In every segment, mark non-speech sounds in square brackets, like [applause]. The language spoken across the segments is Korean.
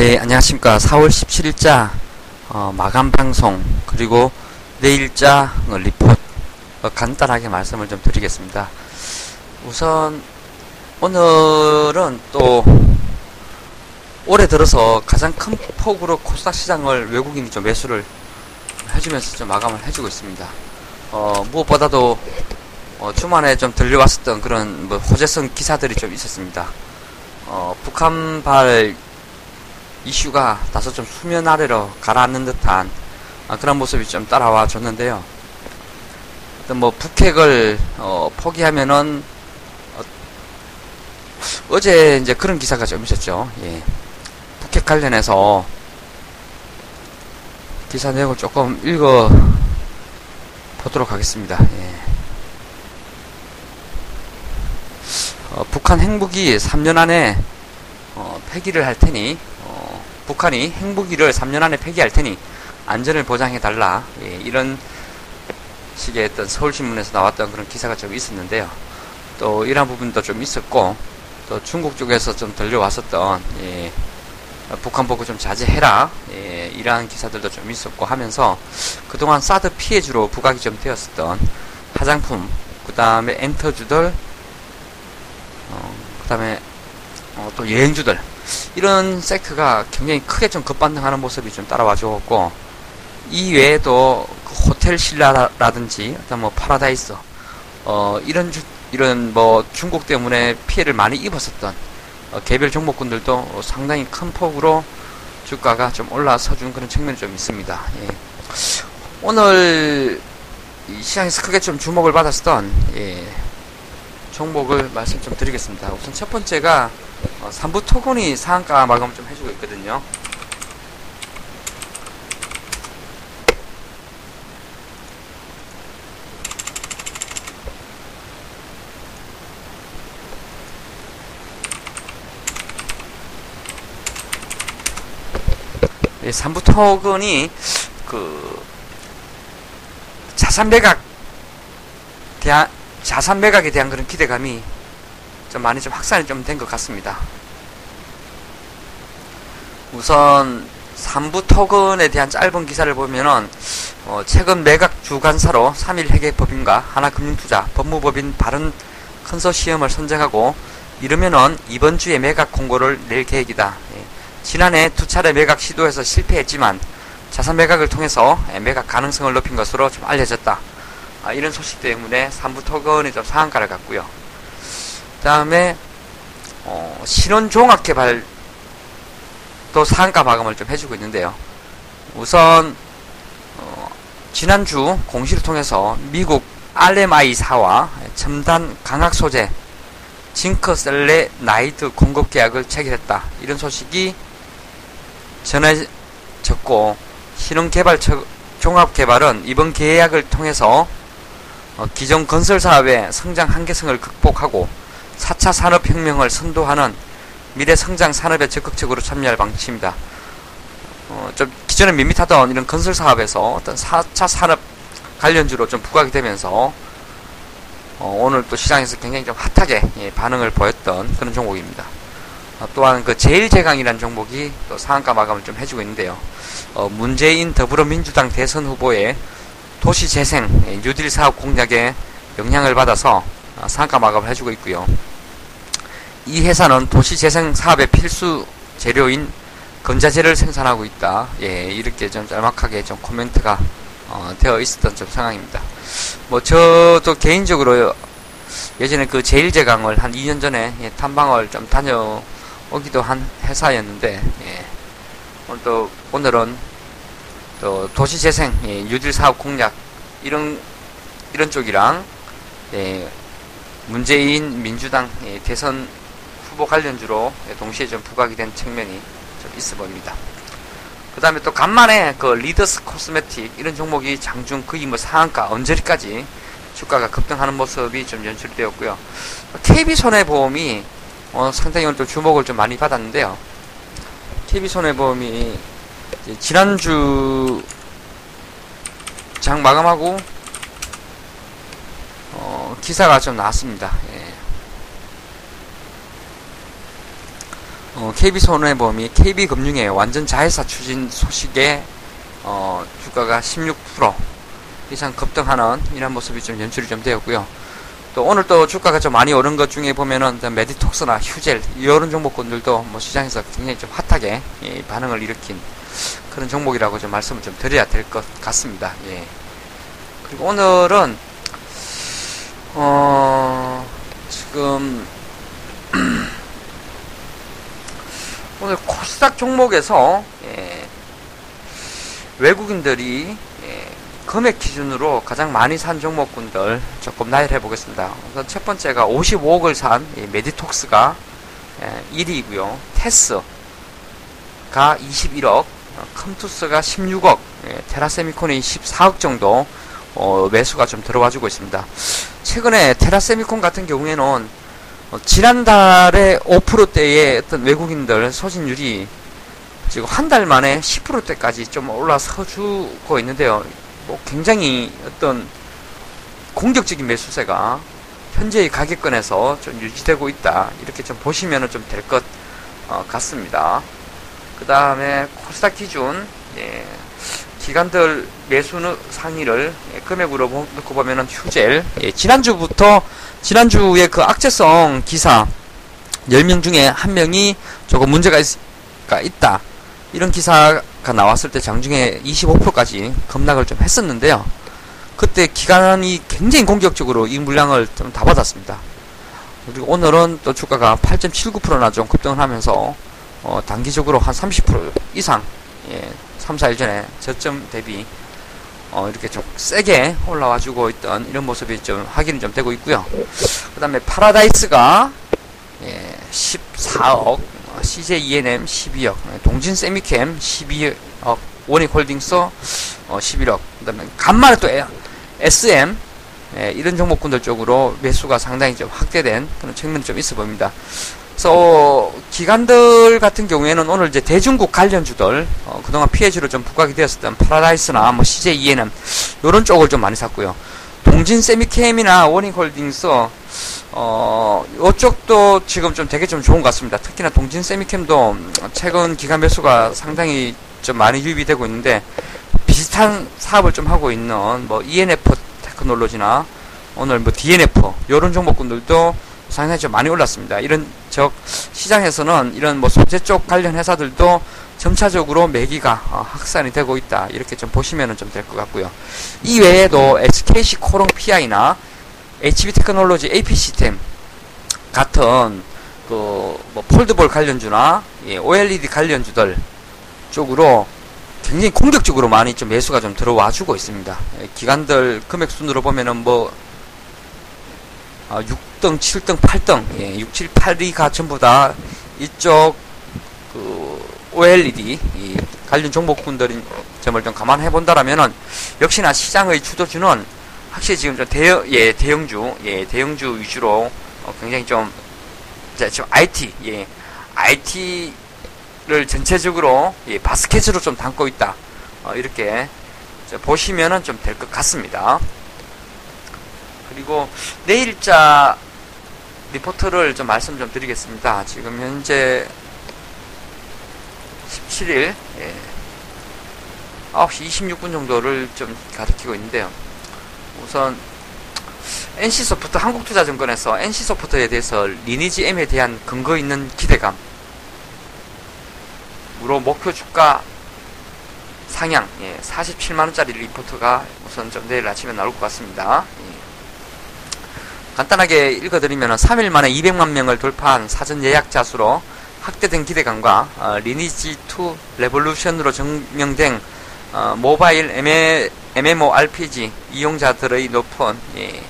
네, 안녕하십니까. 4월 17일자 어, 마감 방송 그리고 내일자 어, 리포트 어, 간단하게 말씀을 좀 드리겠습니다. 우선 오늘은 또 올해 들어서 가장 큰 폭으로 코스닥 시장을 외국인이 좀 매수를 해주면서 좀 마감을 해주고 있습니다. 어, 무엇보다도 어, 주말에 좀 들려왔었던 그런 뭐 호재성 기사들이 좀 있었습니다. 어, 북한발 이슈가 다소 좀 수면 아래로 가라앉는 듯한 아, 그런 모습이 좀 따라와 줬는데요. 어떤 뭐 북핵을 어, 포기하면은 어, 제 이제 그런 기사가 좀 있었죠. 예. 북핵 관련해서 기사 내용을 조금 읽어 보도록 하겠습니다. 예. 어, 북한 핵무기 3년 안에 어, 폐기를 할 테니 북한이 핵무기를 3년 안에 폐기할 테니 안전을 보장해달라. 예, 이런 식의 어떤 서울신문에서 나왔던 그런 기사가 좀 있었는데요. 또 이런 부분도 좀 있었고, 또 중국 쪽에서 좀 들려왔었던, 예, 북한 보고 좀 자제해라. 예, 이러한 기사들도 좀 있었고 하면서 그동안 사드 피해주로 부각이 좀 되었었던 화장품, 그 다음에 엔터주들, 어, 그 다음에 어, 또 여행주들, 이런 섹터가 굉장히 크게 좀 급반등하는 모습이 좀 따라와 주었고 이 외에도 그 호텔 신라라든지 어떤 뭐 파라다이스 어 이런 주, 이런 뭐 중국 때문에 피해를 많이 입었었던 어, 개별 종목군들도 상당히 큰 폭으로 주가가 좀 올라서 준 그런 측면이 좀 있습니다. 예. 오늘 시장에서 크게 좀 주목을 받았던 예. 종목을 말씀 좀 드리겠습니다. 우선 첫 번째가 어, 3부 토건이 상한가 마감 좀 해주고 있거든요. 예, 3부 토건이 그 자산 매각 대한 자산 매각에 대한 그런 기대감이 좀 많이 좀 확산이 좀 된 것 같습니다. 우선 3부 토건에 대한 짧은 기사를 보면은 어, 최근 매각 주관사로 3일 회계법인과 하나금융투자 법무법인 바른 컨소시엄을 선정하고 이르면은 이번 주에 매각 공고를 낼 계획이다. 예. 지난해 두 차례 매각 시도해서 실패했지만 자산 매각을 통해서 예, 매각 가능성을 높인 것으로 좀 알려졌다. 아, 이런 소식 때문에 3부 토건이 좀 상한가를 갖고요. 그 다음에 어, 신원종합개발도 상한가 마감을 좀 해주고 있는데요. 우선 어, 지난주 공시를 통해서 미국 RMI사와 첨단 강학 소재 징크셀레 나이트 공급 계약을 체결했다. 이런 소식이 전해졌고 신흥개발 종합개발은 이번 계약을 통해서 어, 기존 건설 사업의 성장 한계성을 극복하고 4차 산업혁명을 선도하는 미래 성장 산업에 적극적으로 참여할 방침이다. 어, 좀 기존에 밋밋하던 이런 건설 사업에서 어떤 4차 산업 관련주로 좀 부각이 되면서 어, 오늘 또 시장에서 굉장히 좀 핫하게 예, 반응을 보였던 그런 종목입니다. 어, 또한 그 제일제강이라는 종목이 또 상한가 마감을 좀 해주고 있는데요. 어, 문재인 더불어민주당 대선 후보의 도시재생 예, 뉴딜 사업 공약에 영향을 받아서 어, 상가 마감을 해주고 있고요. 이 회사는 도시재생 사업의 필수 재료인 건자재를 생산하고 있다. 예, 이렇게 좀 짤막하게 좀 코멘트가 어, 되어 있었던 좀 상황입니다. 뭐 저도 개인적으로 예전에 그 제일제강을 한 2년 전에 예, 탐방을 좀 다녀오기도 한 회사였는데 예, 오늘 또 오늘은 또 도시재생, 예, 뉴딜 사업 공략 이런 이런 쪽이랑 예, 문재인 민주당 예, 대선 후보 관련주로 예, 동시에 좀 부각이 된 측면이 좀 있어 보입니다. 그 다음에 또 간만에 그 리더스 코스메틱 이런 종목이 장중 거의 뭐 상한가 언저리까지 주가가 급등하는 모습이 좀 연출되었고요. KB손해보험이 어, 상당히 오늘 또 주목을 좀 많이 받았는데요. KB손해보험이 지난주 장 마감하고 어, 기사가 좀 나왔습니다. 예. 어, KB손해보험이 KB금융의 완전 자회사 추진 소식에 어, 주가가 16% 이상 급등하는 이런 모습이 좀 연출이 좀 되었고요. 또 오늘 또 주가가 좀 많이 오른 것 중에 보면은 메디톡스나 휴젤 이런 종목군들도 뭐 시장에서 굉장히 좀 핫하게 예, 반응을 일으킨 그런 종목이라고 좀 말씀을 좀 드려야 될 것 같습니다. 예. 그리고 오늘은 어 지금 [clears throat] 오늘 코스닥 종목에서 예, 외국인들이 예, 금액 기준으로 가장 많이 산 종목군들 조금 나열해 보겠습니다. 우선 첫 번째가 55억을 산 예, 메디톡스가 예, 1위이고요. 테스가 21억, 어, 컴투스가 16억, 예, 테라세미콘이 14억 정도 어, 매수가 좀 들어와주고 있습니다. 최근에 테라세미콘 같은 경우에는 어, 지난달에 5%대의 어떤 외국인들 소진율이 지금 한 달 만에 10%대까지 좀 올라서 주고 있는데요. 뭐 굉장히 어떤 공격적인 매수세가 현재의 가격권에서 좀 유지되고 있다. 이렇게 좀 보시면 좀 될것 어, 같습니다. 그 다음에 코스닥 기준, 예, 기관들 매수 상위를 예, 금액으로 놓고 보면은 휴젤, 예, 지난주부터 지난주에 그 악재성 기사 10명 중에 한 명이 조금 문제가 있, 있다. 이런 기사가 나왔을 때 장중에 25%까지 급락을 좀 했었는데요. 그때 기간이 굉장히 공격적으로 이 물량을 좀 다 받았습니다. 그리고 오늘은 또 주가가 8.79%나 좀 급등을 하면서 어, 단기적으로 한 30% 이상 예, 3, 4일 전에 저점 대비 어, 이렇게 좀 세게 올라와주고 있던 이런 모습이 좀 확인이 좀 되고 있고요. 그 다음에 파라다이스가 예, 14억, CJ ENM 12억, 동진 세미켐 12억, 원익 홀딩스 어, 11억, 그 다음에 간만에 또 SM 예, 이런 종목군들 쪽으로 매수가 상당히 좀 확대된 그런 측면이 좀 있어 보입니다. 그래서 기관들 같은 경우에는 오늘 이제 대중국 관련주들 어, 그동안 피해주로 좀 부각이 되었었던 파라다이스나 뭐 CJ ENM 이런 쪽을 좀 많이 샀고요. 동진 세미캠이나 워닝홀딩스 어 이쪽도 지금 좀 되게 좀 좋은 것 같습니다. 특히나 동진 세미캠도 최근 기간 매수가 상당히 좀 많이 유입이 되고 있는데 비슷한 사업을 좀 하고 있는 뭐 ENF 테크놀로지나 오늘 뭐 DNF 이런 종목군들도 상당히 좀 많이 올랐습니다. 이런 즉 시장에서는 이런 뭐 소재 쪽 관련 회사들도 점차적으로 매기가 어, 확산이 되고 있다. 이렇게 좀 보시면 좀될 것 같고요. 이 외에도 HKC 코롱 PI나 HB 테크놀로지 AP 시스템 같은 그뭐 폴드볼 관련주나 예, OLED 관련주들 쪽으로 굉장히 공격적으로 많이 좀 매수가 좀 들어와 주고 있습니다. 예, 기관들 금액 순으로 보면은 뭐 아, 6 등, 7등, 8등, 예, 6, 7, 8위가 전부 다 이쪽 그 OLED 이 관련 종목군들인 점을 좀 감안해 본다라면은 역시나 시장의 주도주는 확실히 지금 좀 대형 예 대형주 예 대형주 위주로 어, 굉장히 좀 지금 IT 예 IT를 전체적으로 예 바스켓으로 좀 담고 있다 어, 이렇게 보시면은 좀 될 것 같습니다. 그리고 내일자 리포트를 좀 말씀 좀 드리겠습니다. 지금 현재 17일 예, 9시 26분 정도를 좀 가리키고 있는데요. 우선 NC소프트 한국투자증권에서 NC소프트에 대해서 리니지 M에 대한 근거 있는 기대감 으로 목표 주가 상향 예, 47만원짜리 리포트가 우선 좀 내일 아침에 나올 것 같습니다. 예. 간단하게 읽어드리면 3일 만에 200만 명을 돌파한 사전 예약자 수로 확대된 기대감과 어, 리니지2 레볼루션으로 증명된 어, 모바일 MMORPG 이용자들의 높은 예,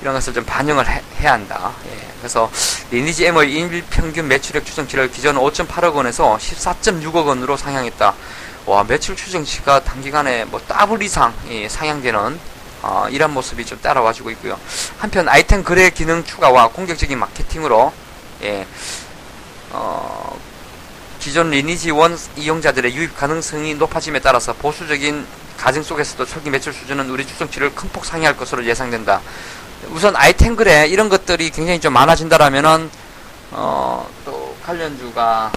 이런 것을 좀 반영을 해, 야 한다. 예, 그래서 리니지 M의 일평균 매출액 추정치를 기존 5.8억 원에서 14.6억 원으로 상향했다. 와 매출 추정치가 단기간에 뭐 더블 이상 예, 상향되는 어, 이런 모습이 좀 따라와주고 있고요. 한편 아이템 거래 기능 추가와 공격적인 마케팅으로 예, 어, 기존 리니지 One 이용자들의 유입 가능성이 높아짐에 따라서 보수적인 가정 속에서도 초기 매출 수준은 우리 추정치를 큰 폭 상회할 것으로 예상된다. 우선 아이템 거래 이런 것들이 굉장히 좀 많아진다라면은 어, 또 관련주가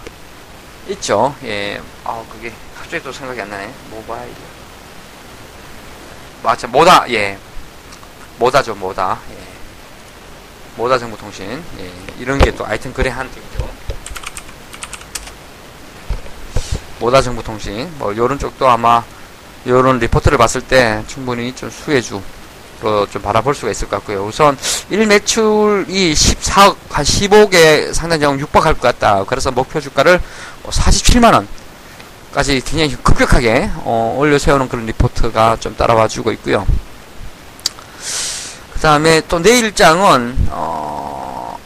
있죠. 예. 아, 그게 갑자기 또 생각이 안 나네. 모바일. 맞죠. 모다. 예. 모다죠. 모다. 예. 모다 정보통신. 예. 이런 게 또 아이템 거래 하는 쪽이죠. 모다 정보통신. 뭐 요런 쪽도 아마 요런 리포트를 봤을 때 충분히 좀 수혜주 좀 바라볼 수가 있을 것 같고요. 우선 1 매출이 14억, 한 15개 상당 정 육박할 것 같다. 그래서 목표 주가를 47만 원 까지 굉장히 급격하게 어, 올려 세우는 그런 리포트가 좀 따라와 주고 있고요. 그 다음에 또 내일장은 어,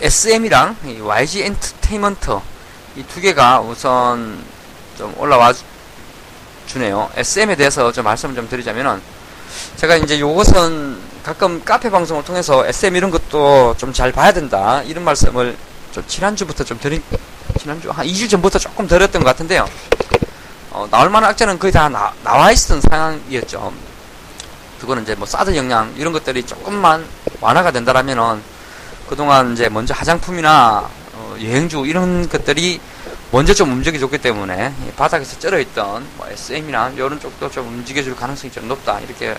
SM이랑 YG 엔터테인먼트 이 두 개가 우선 좀 올라와 주네요. SM에 대해서 좀 말씀을 좀 드리자면은 제가 이제 요것은 가끔 카페 방송을 통해서 SM 이런 것도 좀 잘 봐야 된다. 이런 말씀을 좀 지난주부터 좀 드린, 지난주 한 2주 전부터 조금 드렸던 것 같은데요. 어, 나올 만한 악재는 거의 다 나, 나와 있었던 상황이었죠. 그거는 이제 뭐 사드 영향 이런 것들이 조금만 완화가 된다라면은 그동안 이제 먼저 화장품이나 어, 여행주 이런 것들이 먼저 좀 움직여줬기 때문에 바닥에서 쩔어있던 뭐 SM이나 이런 쪽도 좀 움직여줄 가능성이 좀 높다 이렇게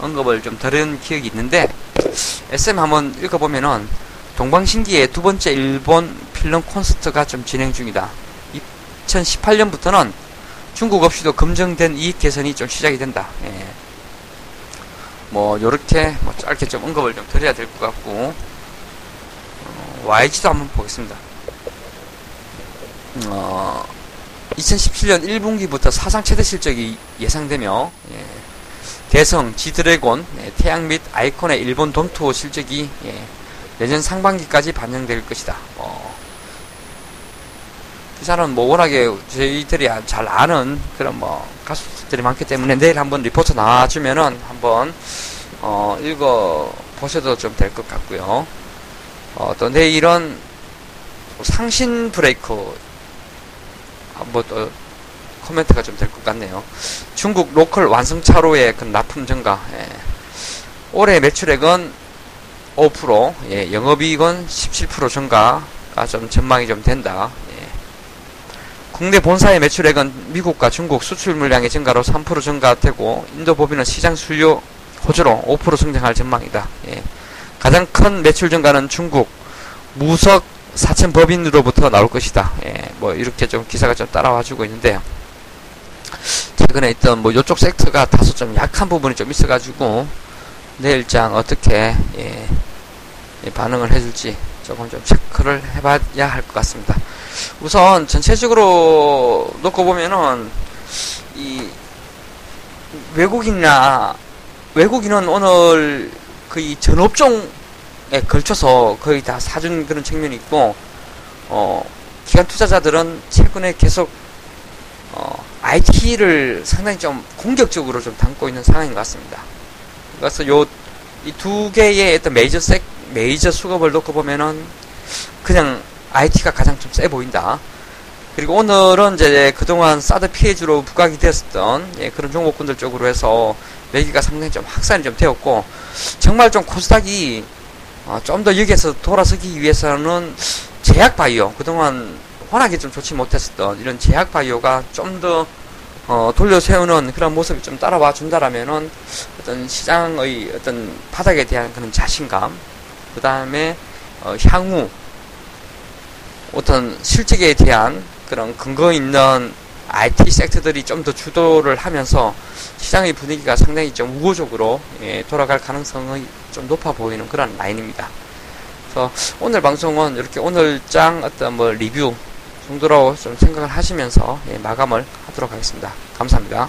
언급을 좀 들은 기억이 있는데 SM 한번 읽어보면은 동방신기의 두 번째 일본 필름 콘서트가 좀 진행 중이다. 2018년부터는 중국 없이도 검증된 이익 개선이 좀 시작이 된다. 예. 뭐 요렇게 뭐 짧게 좀 언급을 좀 드려야 될 것 같고 어, YG도 한번 보겠습니다. 어, 2017년 1분기부터 사상 최대 실적이 예상되며 예, 대성, 지드래곤, 예, 태양 및 아이콘의 일본 돔투어 실적이 예, 내년 상반기까지 반영될 것이다. 어, 기사는 뭐 워낙에 저희들이 잘 아는 그런 뭐 가수들이 많기 때문에 내일 한번 리포트 나와주면은 한번 어, 읽어 보셔도 좀 될 것 같고요. 어, 또 내일은 상신 브레이크 뭐또 코멘트가 좀 될 것 같네요. 중국 로컬 완성차로의 그 납품 증가. 예. 올해 매출액은 5%, 예, 영업이익은 17% 증가가 좀 전망이 좀 된다. 예. 국내 본사의 매출액은 미국과 중국 수출 물량의 증가로 3% 증가되고 인도 법인은 시장 수요 호조로 5% 성장할 전망이다. 예. 가장 큰 매출 증가는 중국 무석 사천 법인으로부터 나올 것이다. 예, 뭐 이렇게 좀 기사가 좀 따라와주고 있는데요. 최근에 있던 뭐 요쪽 섹터가 다소 좀 약한 부분이 좀 있어가지고 내일장 어떻게 예, 예, 반응을 해줄지 조금 좀 체크를 해봐야 할 것 같습니다. 우선 전체적으로 놓고 보면은 이 외국인이나 외국인은 오늘 거의 전업종 에 걸쳐서 거의 다 사준 그런 측면이 있고 어, 기관 투자자들은 최근에 계속 어, IT를 상당히 좀 공격적으로 좀 담고 있는 상황인 것 같습니다. 그래서 요 이 두 개의 어떤 메이저 색 메이저 수급을 놓고 보면은 그냥 IT가 가장 좀 세 보인다. 그리고 오늘은 이제 그동안 사드 피해주로 부각이 되었던 예, 그런 종목군들 쪽으로 해서 매기가 상당히 좀 확산이 좀 되었고 정말 좀 코스닥이 어, 좀 더 여기에서 돌아서기 위해서는 제약 바이오 그동안 워낙에 좀 좋지 못했었던 이런 제약 바이오가 좀더 어, 돌려 세우는 그런 모습이 좀 따라와 준다라면은 어떤 시장의 어떤 바닥에 대한 그런 자신감, 그 다음에 어, 향후 어떤 실적에 대한 그런 근거 있는 IT 섹터들이 좀 더 주도를 하면서 시장의 분위기가 상당히 좀 우호적으로 예, 돌아갈 가능성이 좀 높아 보이는 그런 라인입니다. 그래서 오늘 방송은 이렇게 오늘장 어떤 뭐 리뷰 정도로 좀 생각을 하시면서 예, 마감을 하도록 하겠습니다. 감사합니다.